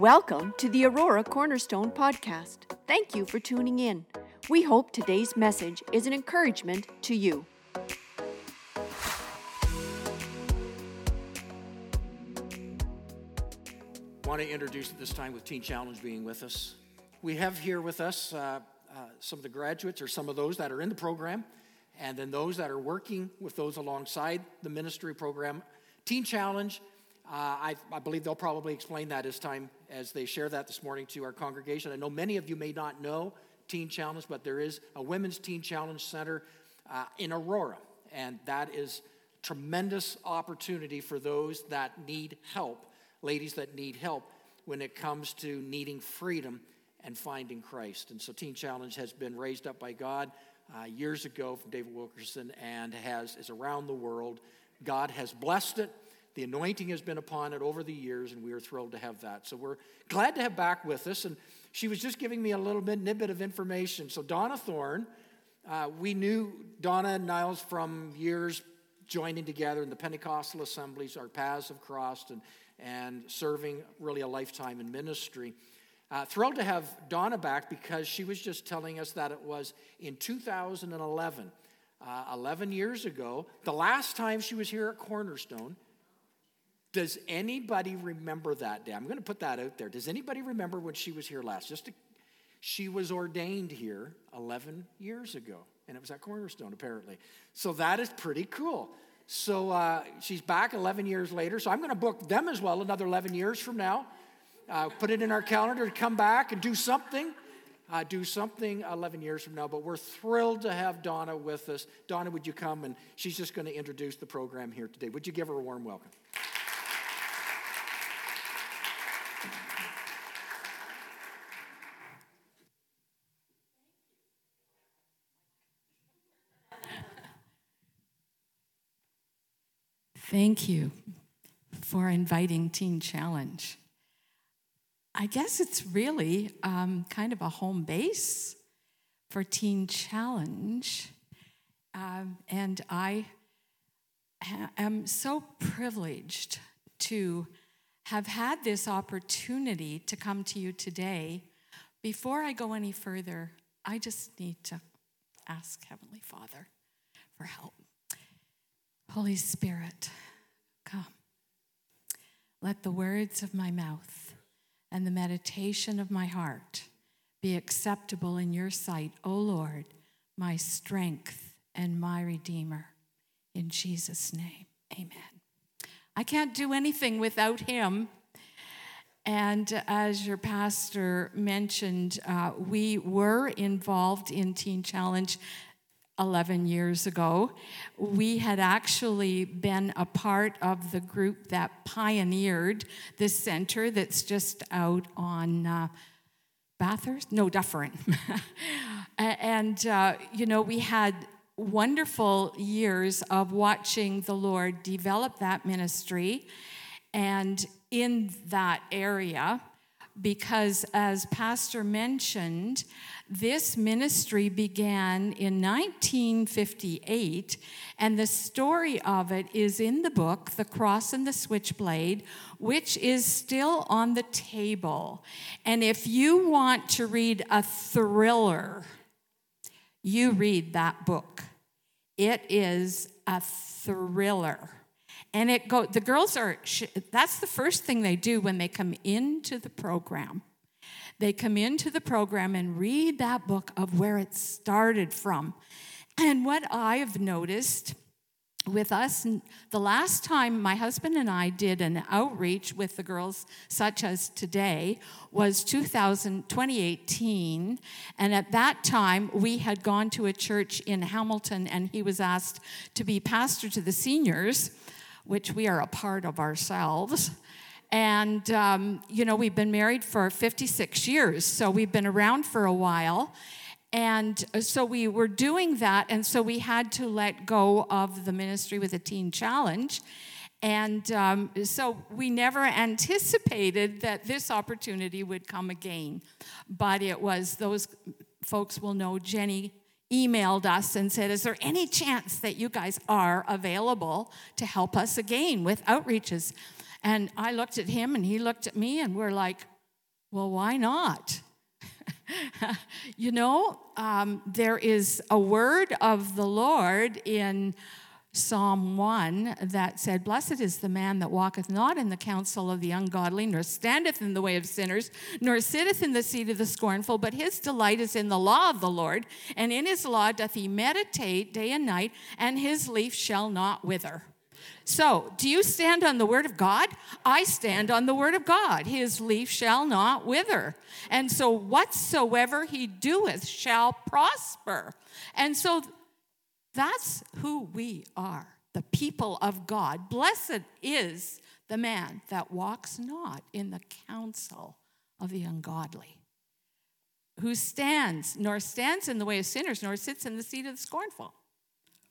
Welcome to the Aurora Cornerstone Podcast. Thank you for tuning in. We hope today's message is an encouragement to you. want to introduce at this time with Teen Challenge being with us. We have here with us uh, uh, some of the graduates or some of those that are in the program, and then those that are working with those alongside the ministry program. Teen Challenge, I, I, believe they'll probably explain that as time as they share that this morning to our congregation. I know many of you may not know Teen Challenge, but there is a Women's Teen Challenge Center uh, in Aurora, and that is tremendous opportunity for those that need help ladies that need help when it comes to needing freedom and finding Christ. And so Teen Challenge has been raised up by God uh, years ago from David Wilkerson and has is around the world. God has blessed it. The anointing has been upon it over the years, and we are thrilled to have that. So we're glad to have back with us. And she was just giving me a little bit snippet of information. So Donna Thorne, uh, we knew Donna and Niles from years joining together in the Pentecostal assemblies. Our paths have crossed, and and serving really a lifetime in ministry. Uh, thrilled to have Donna back because she was just telling us that it was in 2011, uh, 11 years ago, the last time she was here at Cornerstone. Does anybody remember that day? I'm going to put that out there. Does anybody remember when she was here last? Just to, she was ordained here 11 years ago, and it was at Cornerstone apparently. So that is pretty cool. So uh, she's back 11 years later. So I'm going to book them as well another 11 years from now. Uh, put it in our calendar to come back and do something. Uh, do something 11 years from now. But we're thrilled to have Donna with us. Donna, would you come? And she's just going to introduce the program here today. Would you give her a warm welcome? Thank you for inviting Teen Challenge. I guess it's really um, kind of a home base for Teen Challenge. Um, and I ha- am so privileged to have had this opportunity to come to you today. Before I go any further, I just need to ask Heavenly Father for help. Holy Spirit, come. Let the words of my mouth and the meditation of my heart be acceptable in your sight, O Lord, my strength and my Redeemer. In Jesus' name, amen. I can't do anything without him. And as your pastor mentioned, uh, we were involved in Teen Challenge 11 years ago. We had actually been a part of the group that pioneered this center that's just out on uh, Bathurst? No, Dufferin. and, uh, you know, we had wonderful years of watching the Lord develop that ministry. And in that area, because as Pastor mentioned, this ministry began in 1958, and the story of it is in the book, The Cross and the Switchblade, which is still on the table. And if you want to read a thriller, you read that book. It is a thriller. And it go the girls are that's the first thing they do when they come into the program they come into the program and read that book of where it started from. And what I have noticed with us, the last time my husband and I did an outreach with the girls, such as today, was 2000, 2018. And at that time, we had gone to a church in Hamilton, and he was asked to be pastor to the seniors, which we are a part of ourselves. And, um, you know, we've been married for 56 years, so we've been around for a while. And uh, so we were doing that, and so we had to let go of the ministry with a teen challenge. And um, so we never anticipated that this opportunity would come again. But it was, those folks will know, Jenny emailed us and said, Is there any chance that you guys are available to help us again with outreaches? And I looked at him and he looked at me, and we're like, Well, why not? you know, um, there is a word of the Lord in Psalm 1 that said, Blessed is the man that walketh not in the counsel of the ungodly, nor standeth in the way of sinners, nor sitteth in the seat of the scornful, but his delight is in the law of the Lord, and in his law doth he meditate day and night, and his leaf shall not wither. So, do you stand on the word of God? I stand on the word of God. His leaf shall not wither. And so, whatsoever he doeth shall prosper. And so, that's who we are, the people of God. Blessed is the man that walks not in the counsel of the ungodly, who stands, nor stands in the way of sinners, nor sits in the seat of the scornful.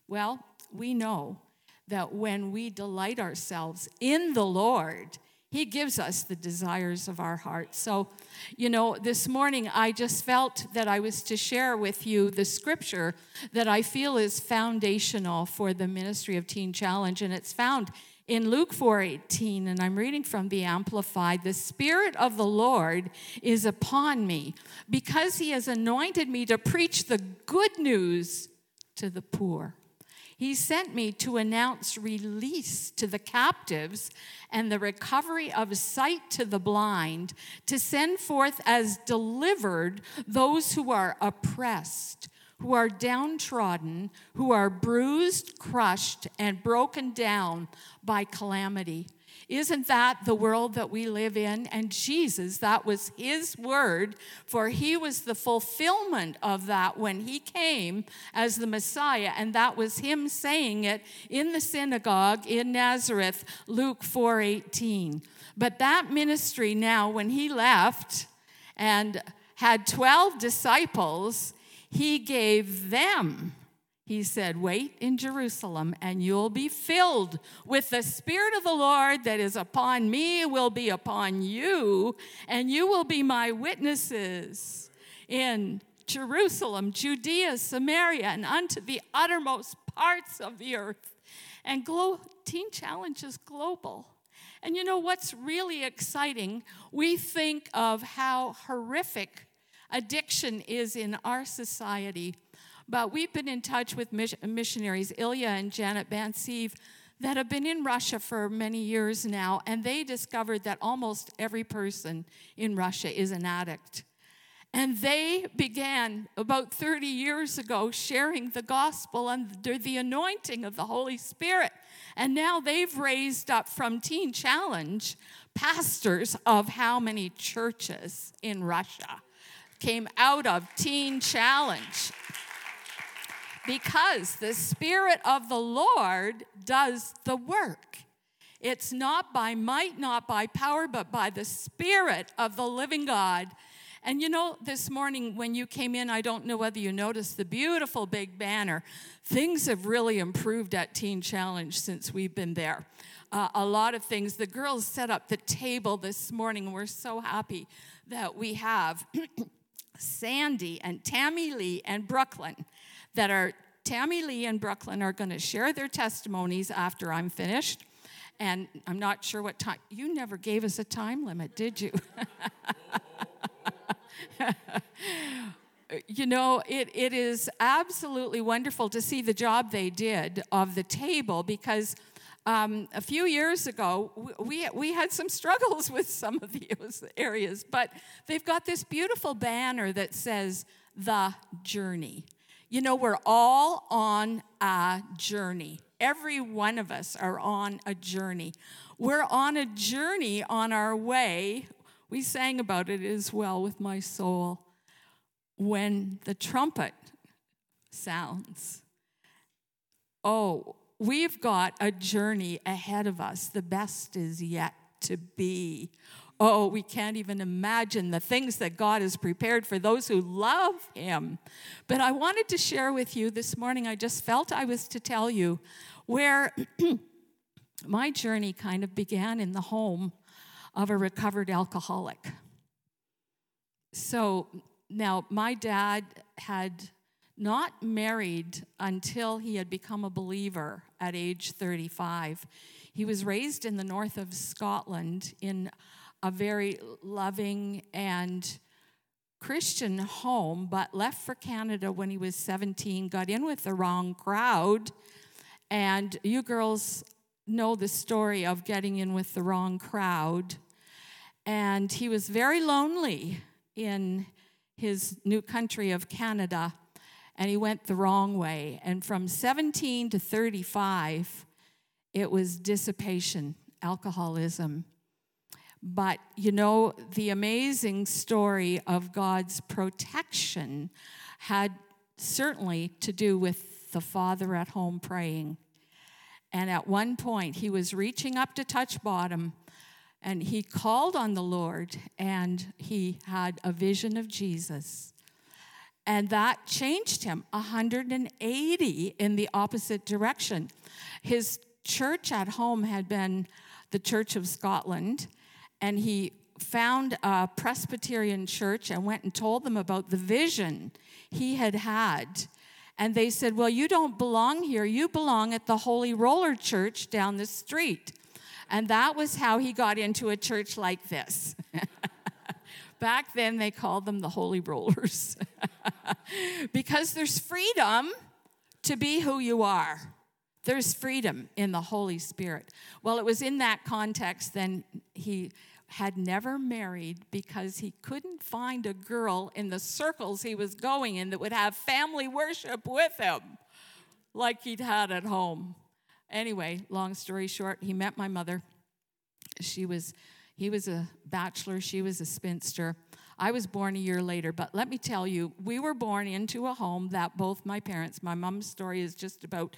Well, we know that when we delight ourselves in the Lord, he gives us the desires of our heart. So, you know, this morning I just felt that I was to share with you the scripture that I feel is foundational for the ministry of Teen Challenge, and it's found in Luke 4:18 and I'm reading from the amplified the spirit of the Lord is upon me because he has anointed me to preach the good news to the poor he sent me to announce release to the captives and the recovery of sight to the blind, to send forth as delivered those who are oppressed, who are downtrodden, who are bruised, crushed, and broken down by calamity isn't that the world that we live in? And Jesus, that was his word, for he was the fulfillment of that when he came as the Messiah. And that was him saying it in the synagogue in Nazareth, Luke 4:18. But that ministry now, when he left and had 12 disciples, he gave them he said, Wait in Jerusalem, and you'll be filled with the Spirit of the Lord that is upon me, will be upon you, and you will be my witnesses in Jerusalem, Judea, Samaria, and unto the uttermost parts of the earth. And Glo- Teen Challenge is global. And you know what's really exciting? We think of how horrific addiction is in our society but we've been in touch with missionaries, Ilya and Janet Banseev, that have been in Russia for many years now, and they discovered that almost every person in Russia is an addict. And they began about 30 years ago sharing the gospel under the anointing of the Holy Spirit. And now they've raised up from Teen Challenge pastors of how many churches in Russia came out of Teen Challenge because the Spirit of the Lord does the work. It's not by might, not by power, but by the Spirit of the living God. And you know, this morning when you came in, I don't know whether you noticed the beautiful big banner. Things have really improved at Teen Challenge since we've been there. Uh, a lot of things. The girls set up the table this morning. We're so happy that we have Sandy and Tammy Lee and Brooklyn that are Tammy Lee and Brooklyn are going to share their testimonies after I'm finished. And I'm not sure what time. You never gave us a time limit, did you? you know, it, it is absolutely wonderful to see the job they did of the table because um, a few years ago, we, we had some struggles with some of those areas, but they've got this beautiful banner that says, The Journey. You know, we're all on a journey. Every one of us are on a journey. We're on a journey on our way. We sang about it as well with my soul. When the trumpet sounds, oh, we've got a journey ahead of us. The best is yet to be. Oh, we can't even imagine the things that God has prepared for those who love Him. But I wanted to share with you this morning, I just felt I was to tell you where my journey kind of began in the home of a recovered alcoholic. So now, my dad had not married until he had become a believer at age 35. He was raised in the north of Scotland in a very loving and Christian home, but left for Canada when he was 17, got in with the wrong crowd. And you girls know the story of getting in with the wrong crowd. And he was very lonely in his new country of Canada, and he went the wrong way. And from 17 to 35, it was dissipation, alcoholism. But you know, the amazing story of God's protection had certainly to do with the father at home praying. And at one point, he was reaching up to touch bottom, and he called on the Lord, and he had a vision of Jesus. And that changed him 180 in the opposite direction. His church at home had been the Church of Scotland, and he found a Presbyterian church and went and told them about the vision he had had. And they said, Well, you don't belong here. You belong at the Holy Roller Church down the street. And that was how he got into a church like this. Back then, they called them the Holy Rollers. because there's freedom to be who you are. There's freedom in the Holy Spirit. Well, it was in that context then he had never married because he couldn't find a girl in the circles he was going in that would have family worship with him like he'd had at home. Anyway, long story short, he met my mother. She was he was a bachelor, she was a spinster. I was born a year later, but let me tell you, we were born into a home that both my parents, my mom's story is just about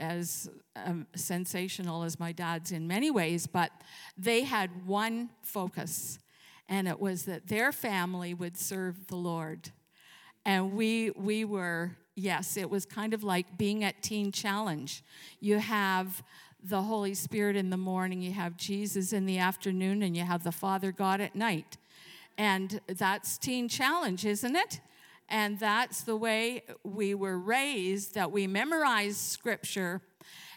as um, sensational as my dad's in many ways, but they had one focus, and it was that their family would serve the Lord. And we, we were, yes, it was kind of like being at Teen Challenge. You have the Holy Spirit in the morning, you have Jesus in the afternoon, and you have the Father God at night. And that's Teen Challenge, isn't it? And that's the way we were raised, that we memorized scripture.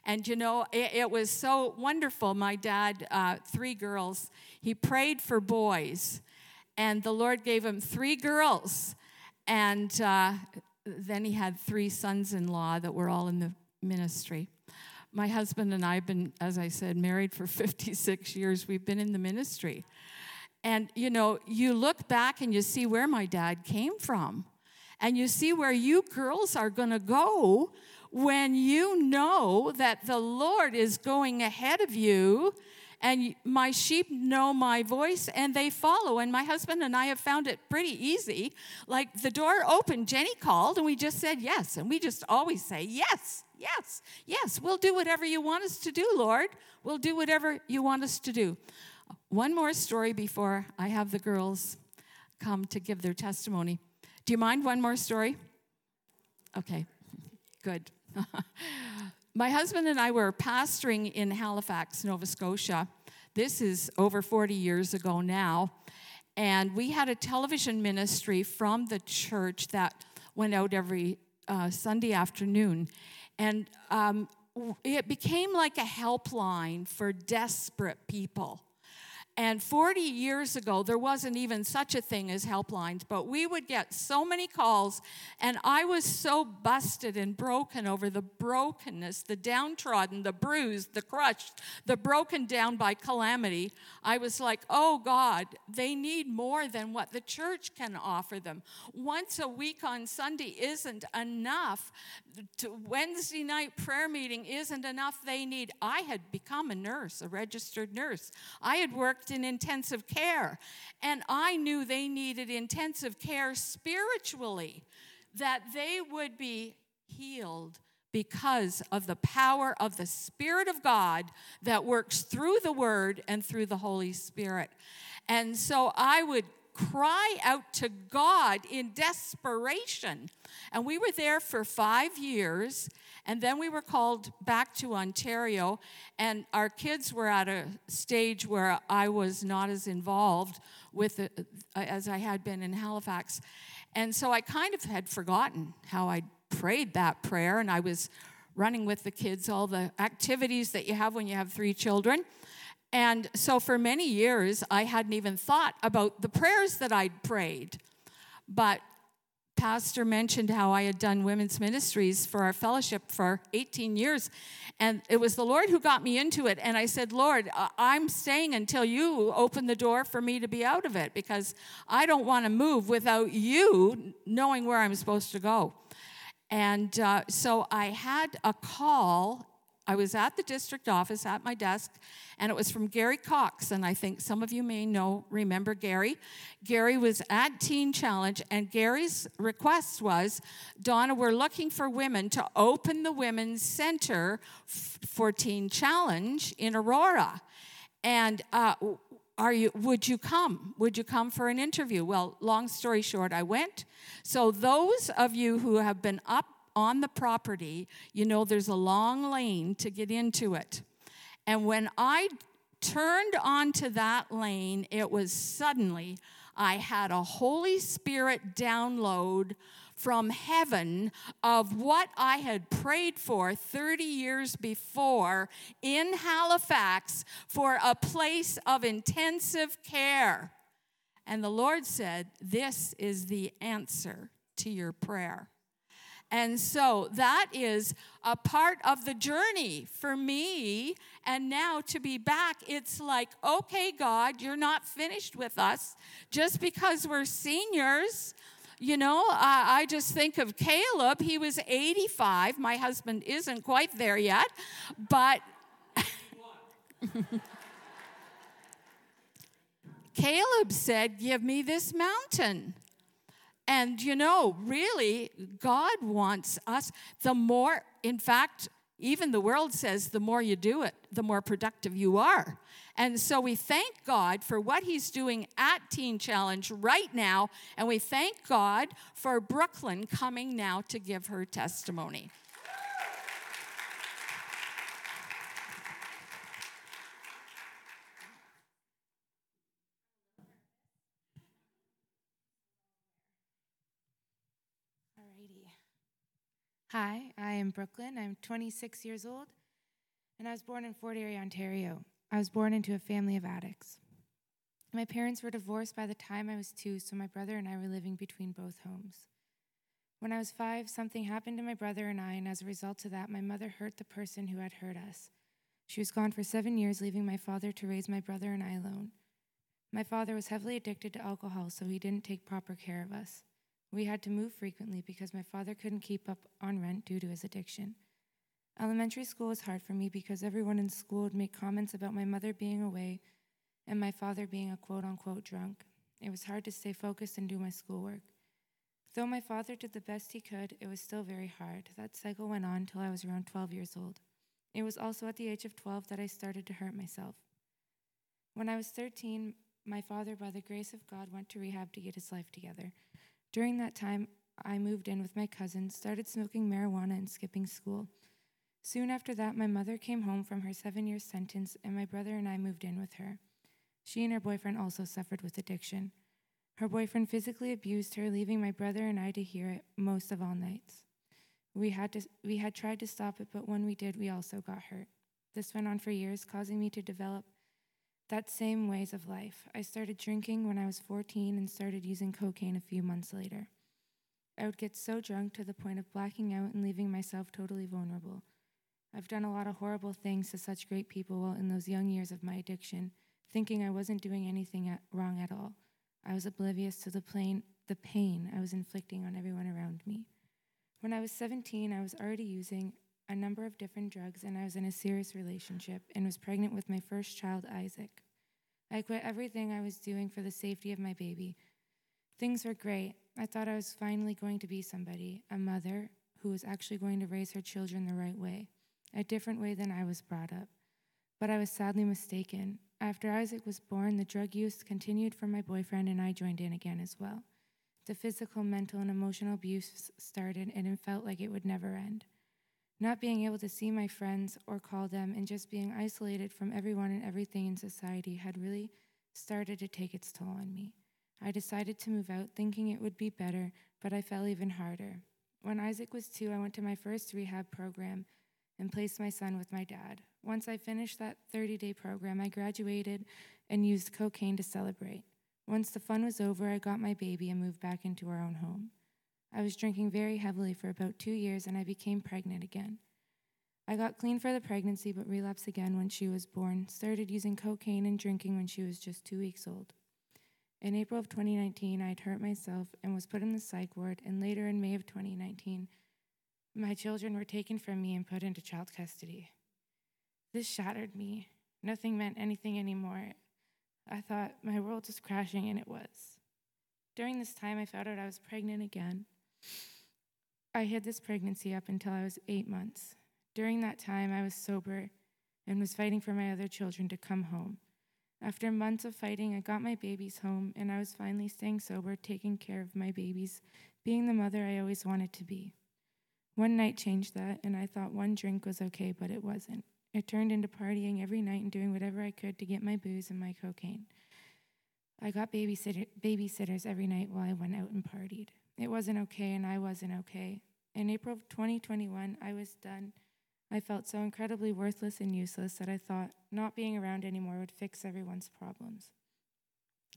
And you know, it, it was so wonderful. My dad, uh, three girls, he prayed for boys, and the Lord gave him three girls. And uh, then he had three sons in law that were all in the ministry. My husband and I have been, as I said, married for 56 years. We've been in the ministry. And you know, you look back and you see where my dad came from. And you see where you girls are going to go when you know that the Lord is going ahead of you and my sheep know my voice and they follow. And my husband and I have found it pretty easy. Like the door opened, Jenny called, and we just said yes. And we just always say, Yes, yes, yes, we'll do whatever you want us to do, Lord. We'll do whatever you want us to do. One more story before I have the girls come to give their testimony. Do you mind one more story? Okay, good. My husband and I were pastoring in Halifax, Nova Scotia. This is over 40 years ago now. And we had a television ministry from the church that went out every uh, Sunday afternoon. And um, it became like a helpline for desperate people. And 40 years ago, there wasn't even such a thing as helplines, but we would get so many calls, and I was so busted and broken over the brokenness, the downtrodden, the bruised, the crushed, the broken down by calamity. I was like, oh God, they need more than what the church can offer them. Once a week on Sunday isn't enough. To Wednesday night prayer meeting isn't enough. They need, I had become a nurse, a registered nurse. I had worked worked in intensive care. And I knew they needed intensive care spiritually, that they would be healed because of the power of the Spirit of God that works through the Word and through the Holy Spirit. And so I would cry out to God in desperation. And we were there for five years. And then we were called back to Ontario, and our kids were at a stage where I was not as involved with it uh, as I had been in Halifax. And so I kind of had forgotten how I prayed that prayer, and I was running with the kids all the activities that you have when you have three children. And so for many years, I hadn't even thought about the prayers that I'd prayed. But pastor mentioned how I had done women's ministries for our fellowship for 18 years. And it was the Lord who got me into it. And I said, Lord, I'm staying until you open the door for me to be out of it because I don't want to move without you knowing where I'm supposed to go. And uh, so I had a call I was at the district office at my desk, and it was from Gary Cox. And I think some of you may know, remember Gary. Gary was at Teen Challenge, and Gary's request was Donna, we're looking for women to open the Women's Center f- for Teen Challenge in Aurora. And uh, are you would you come would you come for an interview well long story short i went so those of you who have been up on the property, you know there's a long lane to get into it. And when I turned onto that lane, it was suddenly I had a Holy Spirit download from heaven of what I had prayed for 30 years before in Halifax for a place of intensive care. And the Lord said, This is the answer to your prayer. And so that is a part of the journey for me. And now to be back, it's like, okay, God, you're not finished with us just because we're seniors. You know, I, I just think of Caleb. He was 85. My husband isn't quite there yet, but. Caleb said, Give me this mountain. And you know, really, God wants us, the more, in fact, even the world says the more you do it, the more productive you are. And so we thank God for what He's doing at Teen Challenge right now. And we thank God for Brooklyn coming now to give her testimony. Hi, I am Brooklyn. I'm 26 years old, and I was born in Fort Erie, Ontario. I was born into a family of addicts. My parents were divorced by the time I was two, so my brother and I were living between both homes. When I was five, something happened to my brother and I, and as a result of that, my mother hurt the person who had hurt us. She was gone for seven years, leaving my father to raise my brother and I alone. My father was heavily addicted to alcohol, so he didn't take proper care of us. We had to move frequently because my father couldn't keep up on rent due to his addiction. Elementary school was hard for me because everyone in school would make comments about my mother being away and my father being a quote unquote drunk. It was hard to stay focused and do my schoolwork. Though my father did the best he could, it was still very hard. That cycle went on till I was around 12 years old. It was also at the age of 12 that I started to hurt myself. When I was 13, my father, by the grace of God, went to rehab to get his life together. During that time, I moved in with my cousin, started smoking marijuana, and skipping school. Soon after that, my mother came home from her seven year sentence, and my brother and I moved in with her. She and her boyfriend also suffered with addiction. Her boyfriend physically abused her, leaving my brother and I to hear it most of all nights. We had, to, we had tried to stop it, but when we did, we also got hurt. This went on for years, causing me to develop that same ways of life. I started drinking when I was 14 and started using cocaine a few months later. I would get so drunk to the point of blacking out and leaving myself totally vulnerable. I've done a lot of horrible things to such great people while in those young years of my addiction, thinking I wasn't doing anything at, wrong at all. I was oblivious to the, plain, the pain I was inflicting on everyone around me. When I was 17, I was already using a number of different drugs, and I was in a serious relationship and was pregnant with my first child, Isaac. I quit everything I was doing for the safety of my baby. Things were great. I thought I was finally going to be somebody, a mother who was actually going to raise her children the right way, a different way than I was brought up. But I was sadly mistaken. After Isaac was born, the drug use continued for my boyfriend, and I joined in again as well. The physical, mental, and emotional abuse started, and it felt like it would never end. Not being able to see my friends or call them and just being isolated from everyone and everything in society had really started to take its toll on me. I decided to move out thinking it would be better, but I fell even harder. When Isaac was two, I went to my first rehab program and placed my son with my dad. Once I finished that 30 day program, I graduated and used cocaine to celebrate. Once the fun was over, I got my baby and moved back into our own home. I was drinking very heavily for about two years and I became pregnant again. I got clean for the pregnancy but relapsed again when she was born, started using cocaine and drinking when she was just two weeks old. In April of 2019, I'd hurt myself and was put in the psych ward, and later in May of 2019, my children were taken from me and put into child custody. This shattered me. Nothing meant anything anymore. I thought my world was crashing, and it was. During this time, I found out I was pregnant again. I hid this pregnancy up until I was eight months. During that time, I was sober and was fighting for my other children to come home. After months of fighting, I got my babies home, and I was finally staying sober, taking care of my babies, being the mother I always wanted to be. One night changed that, and I thought one drink was okay, but it wasn't. It turned into partying every night and doing whatever I could to get my booze and my cocaine. I got babysitter, babysitters every night while I went out and partied. It wasn't okay, and I wasn't okay. In April of 2021, I was done I felt so incredibly worthless and useless that I thought not being around anymore would fix everyone's problems.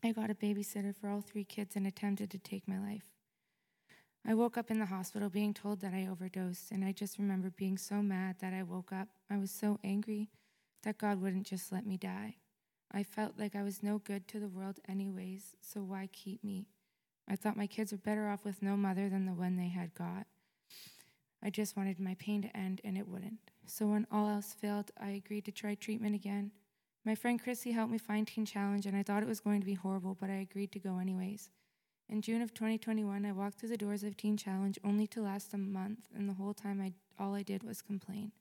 I got a babysitter for all three kids and attempted to take my life. I woke up in the hospital being told that I overdosed, and I just remember being so mad that I woke up. I was so angry that God wouldn't just let me die. I felt like I was no good to the world, anyways, so why keep me? I thought my kids were better off with no mother than the one they had got. I just wanted my pain to end, and it wouldn't. So when all else failed, I agreed to try treatment again. My friend Chrissy helped me find Teen Challenge, and I thought it was going to be horrible, but I agreed to go anyways. In June of 2021, I walked through the doors of Teen Challenge only to last a month, and the whole time I, all I did was complain.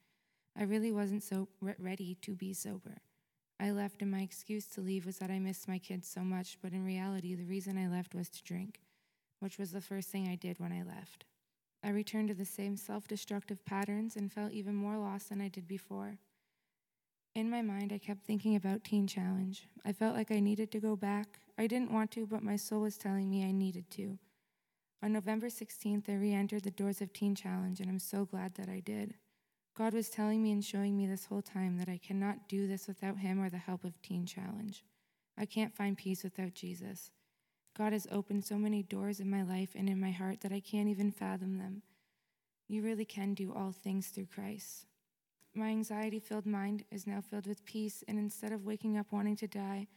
I really wasn't so re- ready to be sober. I left, and my excuse to leave was that I missed my kids so much, but in reality, the reason I left was to drink, which was the first thing I did when I left. I returned to the same self destructive patterns and felt even more lost than I did before. In my mind, I kept thinking about Teen Challenge. I felt like I needed to go back. I didn't want to, but my soul was telling me I needed to. On November 16th, I re entered the doors of Teen Challenge, and I'm so glad that I did. God was telling me and showing me this whole time that I cannot do this without Him or the help of Teen Challenge. I can't find peace without Jesus. God has opened so many doors in my life and in my heart that I can't even fathom them. You really can do all things through Christ. My anxiety filled mind is now filled with peace, and instead of waking up wanting to die,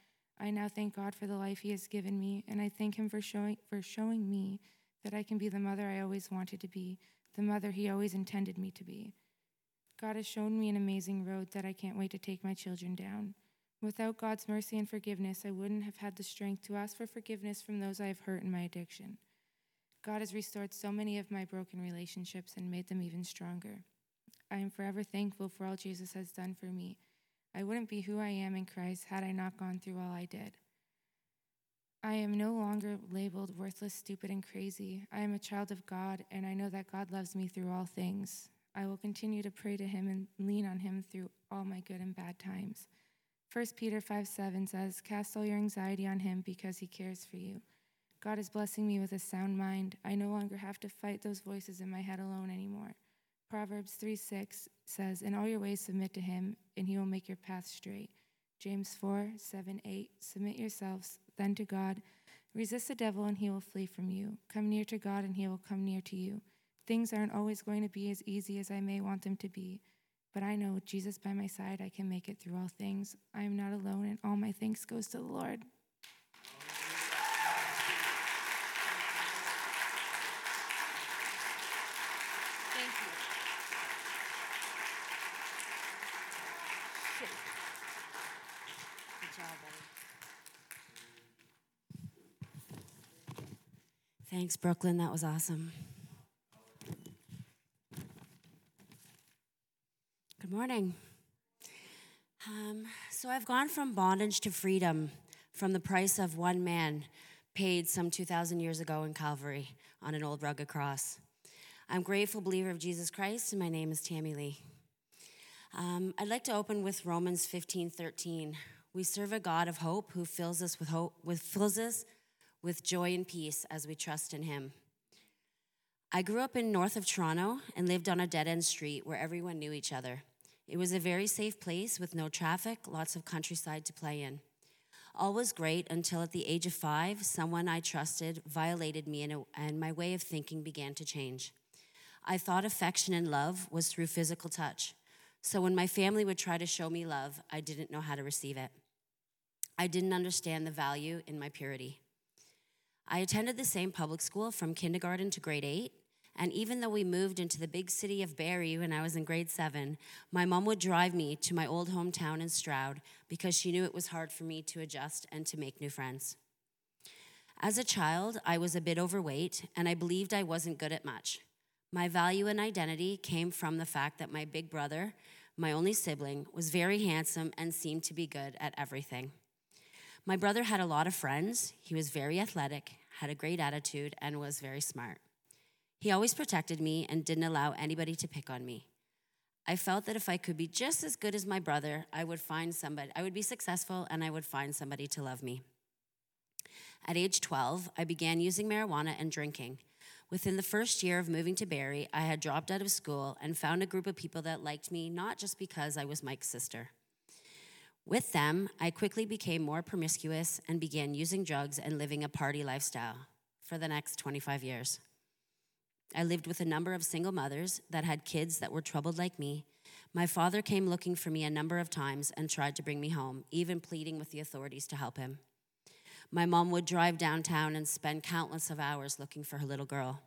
I now thank God for the life He has given me, and I thank Him for showing, for showing me that I can be the mother I always wanted to be, the mother He always intended me to be. God has shown me an amazing road that I can't wait to take my children down. Without God's mercy and forgiveness, I wouldn't have had the strength to ask for forgiveness from those I have hurt in my addiction. God has restored so many of my broken relationships and made them even stronger. I am forever thankful for all Jesus has done for me. I wouldn't be who I am in Christ had I not gone through all I did. I am no longer labeled worthless, stupid, and crazy. I am a child of God, and I know that God loves me through all things. I will continue to pray to Him and lean on Him through all my good and bad times. 1 Peter 5 7 says, Cast all your anxiety on him because he cares for you. God is blessing me with a sound mind. I no longer have to fight those voices in my head alone anymore. Proverbs 3 6 says, In all your ways submit to him, and he will make your path straight. James 4 7 8 Submit yourselves then to God. Resist the devil, and he will flee from you. Come near to God, and he will come near to you. Things aren't always going to be as easy as I may want them to be. But I know with Jesus by my side, I can make it through all things. I am not alone, and all my thanks goes to the Lord. Thank you. Good job, buddy. Thanks, Brooklyn. That was awesome. Morning. Um, so I've gone from bondage to freedom from the price of one man paid some 2,000 years ago in Calvary on an old rugged cross. I'm grateful believer of Jesus Christ, and my name is Tammy Lee. Um, I'd like to open with Romans 15, 13. We serve a God of hope who fills us with hope, with, fills us with joy and peace as we trust in him. I grew up in north of Toronto and lived on a dead end street where everyone knew each other. It was a very safe place with no traffic, lots of countryside to play in. All was great until at the age of five, someone I trusted violated me and my way of thinking began to change. I thought affection and love was through physical touch. So when my family would try to show me love, I didn't know how to receive it. I didn't understand the value in my purity. I attended the same public school from kindergarten to grade eight, and even though we moved into the big city of Barrie when I was in grade seven, my mom would drive me to my old hometown in Stroud because she knew it was hard for me to adjust and to make new friends. As a child, I was a bit overweight and I believed I wasn't good at much. My value and identity came from the fact that my big brother, my only sibling, was very handsome and seemed to be good at everything. My brother had a lot of friends. He was very athletic, had a great attitude, and was very smart. He always protected me and didn't allow anybody to pick on me. I felt that if I could be just as good as my brother, I would find somebody, I would be successful and I would find somebody to love me. At age 12, I began using marijuana and drinking. Within the first year of moving to Barrie, I had dropped out of school and found a group of people that liked me not just because I was Mike's sister. With them, I quickly became more promiscuous and began using drugs and living a party lifestyle for the next 25 years. I lived with a number of single mothers that had kids that were troubled like me. My father came looking for me a number of times and tried to bring me home, even pleading with the authorities to help him. My mom would drive downtown and spend countless of hours looking for her little girl.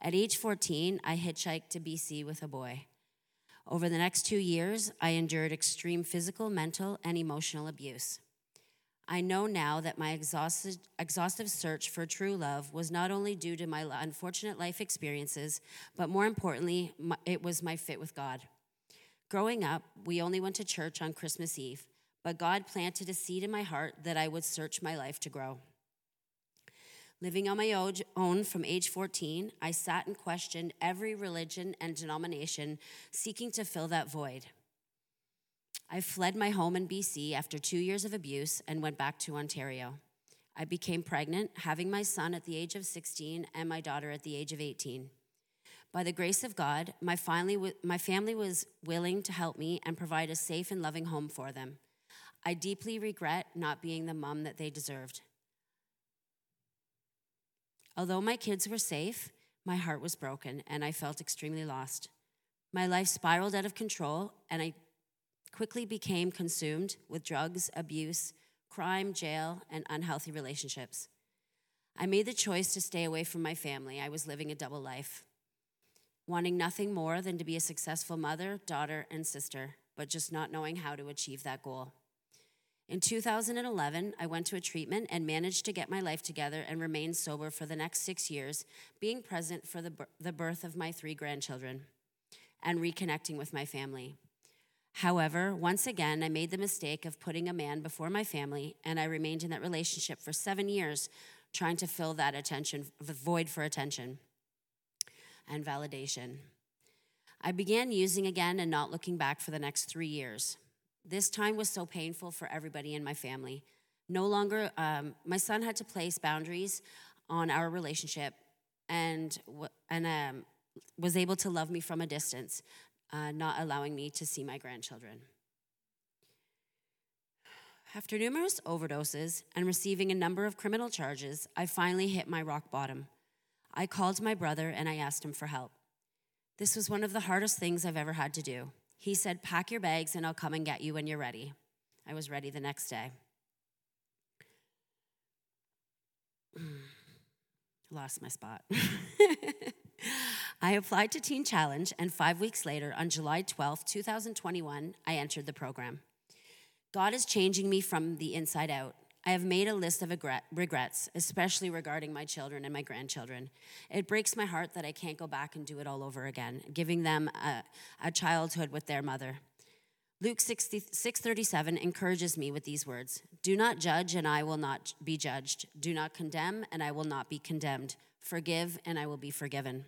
At age 14, I hitchhiked to BC with a boy. Over the next two years, I endured extreme physical, mental, and emotional abuse. I know now that my exhaustive search for true love was not only due to my unfortunate life experiences, but more importantly, it was my fit with God. Growing up, we only went to church on Christmas Eve, but God planted a seed in my heart that I would search my life to grow. Living on my own from age 14, I sat and questioned every religion and denomination, seeking to fill that void. I fled my home in BC after two years of abuse and went back to Ontario. I became pregnant, having my son at the age of 16 and my daughter at the age of 18. By the grace of God, my, finally, my family was willing to help me and provide a safe and loving home for them. I deeply regret not being the mom that they deserved. Although my kids were safe, my heart was broken and I felt extremely lost. My life spiraled out of control and I quickly became consumed with drugs, abuse, crime, jail, and unhealthy relationships. I made the choice to stay away from my family. I was living a double life, wanting nothing more than to be a successful mother, daughter, and sister, but just not knowing how to achieve that goal. In 2011, I went to a treatment and managed to get my life together and remain sober for the next six years, being present for the, birth of my three grandchildren and reconnecting with my family. However, once again, I made the mistake of putting a man before my family, and I remained in that relationship for seven years, trying to fill that attention, void for attention and validation. I began using again and not looking back for the next three years. This time was so painful for everybody in my family. No longer, um, my son had to place boundaries on our relationship and, and um, was able to love me from a distance uh, not allowing me to see my grandchildren. After numerous overdoses and receiving a number of criminal charges, I finally hit my rock bottom. I called my brother and I asked him for help. This was one of the hardest things I've ever had to do. He said, Pack your bags and I'll come and get you when you're ready. I was ready the next day. Lost my spot. I applied to Teen Challenge, and five weeks later, on July 12, 2021, I entered the program. God is changing me from the inside out. I have made a list of regrets, especially regarding my children and my grandchildren. It breaks my heart that I can't go back and do it all over again, giving them a, a childhood with their mother. Luke 6:37 encourages me with these words: "Do not judge and I will not be judged. Do not condemn and I will not be condemned. Forgive and I will be forgiven."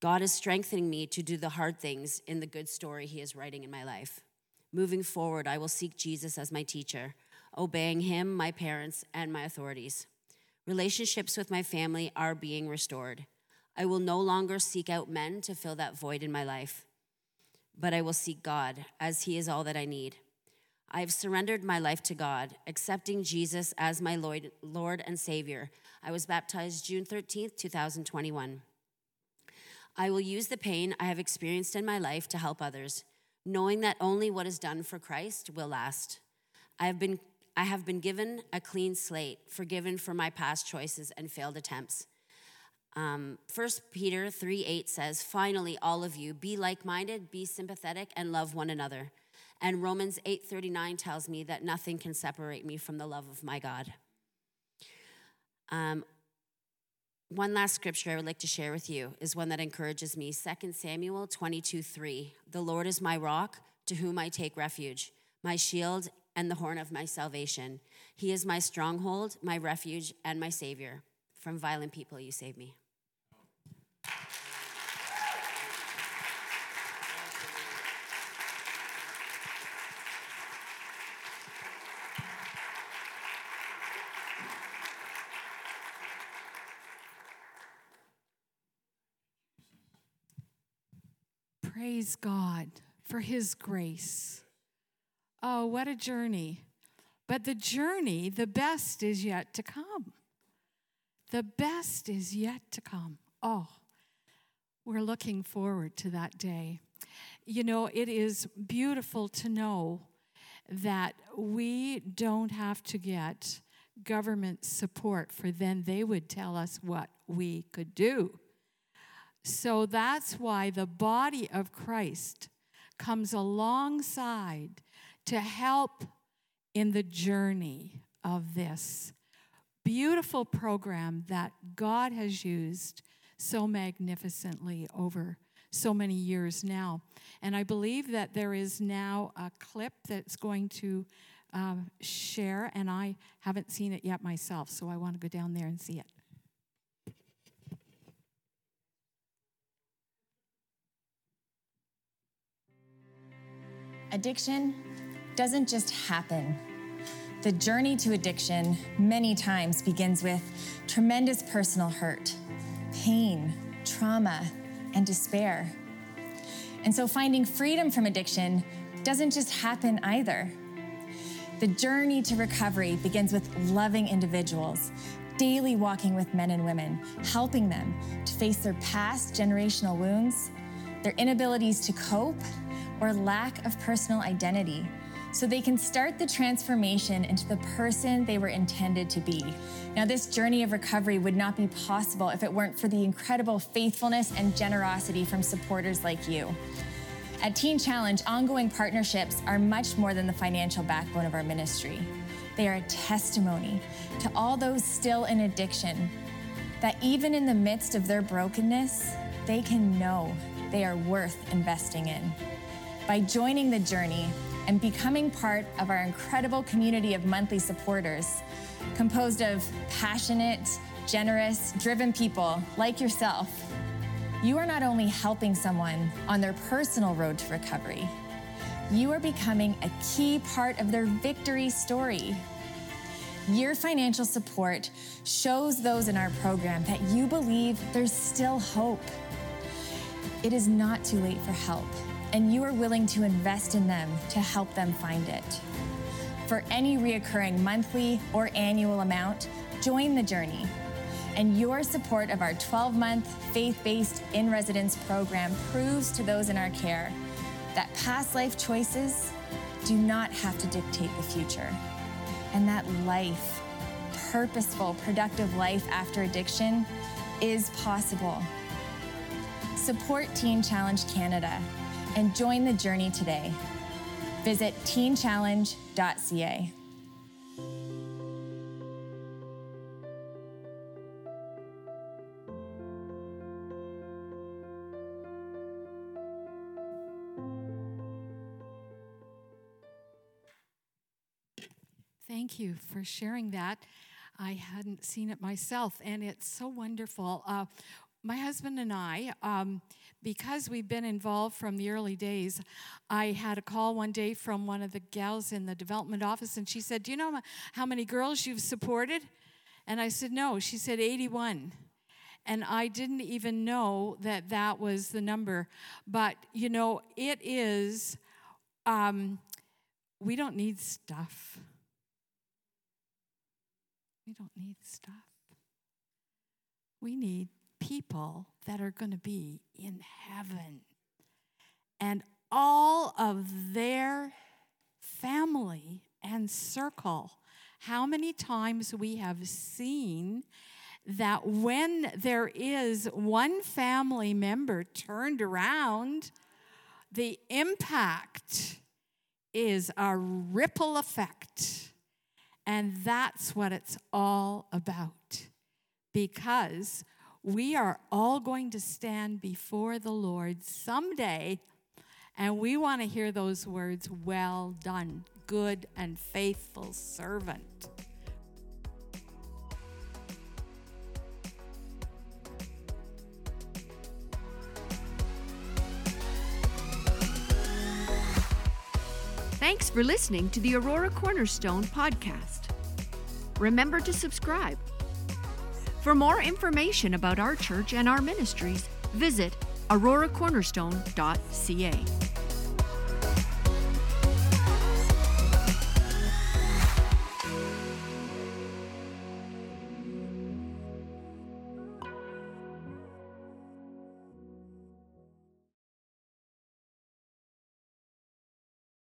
God is strengthening me to do the hard things in the good story he is writing in my life. Moving forward, I will seek Jesus as my teacher, obeying him, my parents, and my authorities. Relationships with my family are being restored. I will no longer seek out men to fill that void in my life. but I will seek God, as He is all that I need. I have surrendered my life to God, accepting Jesus as my Lord, and Savior. I was baptized June 13th, 2021. I will use the pain I have experienced in my life to help others, knowing that only what is done for Christ will last. I have been, I have been given a clean slate, forgiven for my past choices and failed attempts. Um, 1 Peter 3 8 says, Finally, all of you, be like minded, be sympathetic, and love one another. And Romans 8 39 tells me that nothing can separate me from the love of my God. Um, one last scripture I would like to share with you is one that encourages me 2 Samuel 22 3. The Lord is my rock, to whom I take refuge, my shield and the horn of my salvation. He is my stronghold, my refuge, and my savior. From violent people, you save me. Praise God for His grace. Oh, what a journey. But the journey, the best is yet to come. The best is yet to come. Oh, we're looking forward to that day. You know, it is beautiful to know that we don't have to get government support for then they would tell us what we could do. So that's why the body of Christ comes alongside to help in the journey of this beautiful program that God has used so magnificently over so many years now. And I believe that there is now a clip that's going to um, share, and I haven't seen it yet myself, so I want to go down there and see it. Addiction doesn't just happen. The journey to addiction many times begins with tremendous personal hurt, pain, trauma, and despair. And so finding freedom from addiction doesn't just happen either. The journey to recovery begins with loving individuals, daily walking with men and women, helping them to face their past generational wounds, their inabilities to cope, or lack of personal identity so they can start the transformation into the person they were intended to be. Now, this journey of recovery would not be possible if it weren't for the incredible faithfulness and generosity from supporters like you. At Teen Challenge, ongoing partnerships are much more than the financial backbone of our ministry. They are a testimony to all those still in addiction that even in the midst of their brokenness, they can know they are worth investing in. By joining the journey and becoming part of our incredible community of monthly supporters, composed of passionate, generous, driven people like yourself, you are not only helping someone on their personal road to recovery, you are becoming a key part of their victory story. Your financial support shows those in our program that you believe there's still hope. It is not too late for help and you are willing to invest in them to help them find it. For any reoccurring monthly or annual amount, join the journey. And your support of our 12 month faith based in residence program proves to those in our care that past life choices do not have to dictate the future, and that life, purposeful, productive life after addiction, is possible. Support Teen Challenge Canada and join the journey today. Visit teenchallenge.ca. Thank you for sharing that. I hadn't seen it myself, and it's so wonderful. Uh, my husband and I, um, because we've been involved from the early days, I had a call one day from one of the gals in the development office, and she said, Do you know how many girls you've supported? And I said, No. She said, 81. And I didn't even know that that was the number. But, you know, it is, um, we don't need stuff. We don't need stuff. We need people that are going to be in heaven. And all of their family and circle. How many times we have seen that when there is one family member turned around, the impact is a ripple effect. And that's what it's all about. Because we are all going to stand before the Lord someday, and we want to hear those words, Well done, good and faithful servant. Thanks for listening to the Aurora Cornerstone podcast. Remember to subscribe. For more information about our church and our ministries, visit auroracornerstone.ca.